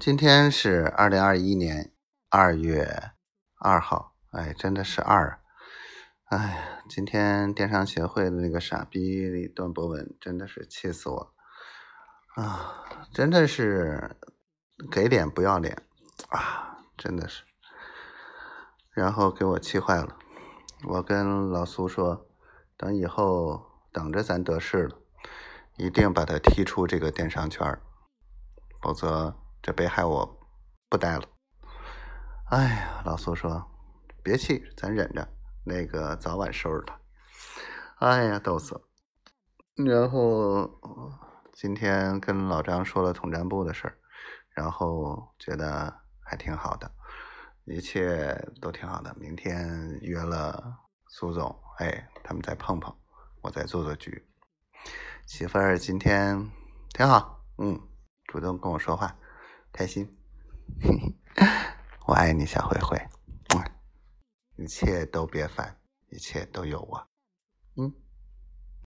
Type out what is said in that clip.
今天是二零二一年二月二号，哎，真的是二，哎呀，今天电商协会的那个傻逼段博文真的是气死我啊！真的是给脸不要脸啊！真的是，然后给我气坏了。我跟老苏说，等以后等着咱得势了，一定把他踢出这个电商圈，否则这北海我不待了。哎呀，老苏说，别气，咱忍着，那个早晚收拾他。哎呀，逗死了。然后今天跟老张说了统战部的事儿，然后觉得还挺好的，一切都挺好的。明天约了苏总，哎，他们再碰碰，我再做做局。媳妇儿今天挺好，嗯，主动跟我说话，开心。我爱你，小灰灰，一切都别烦，一切都有我，嗯。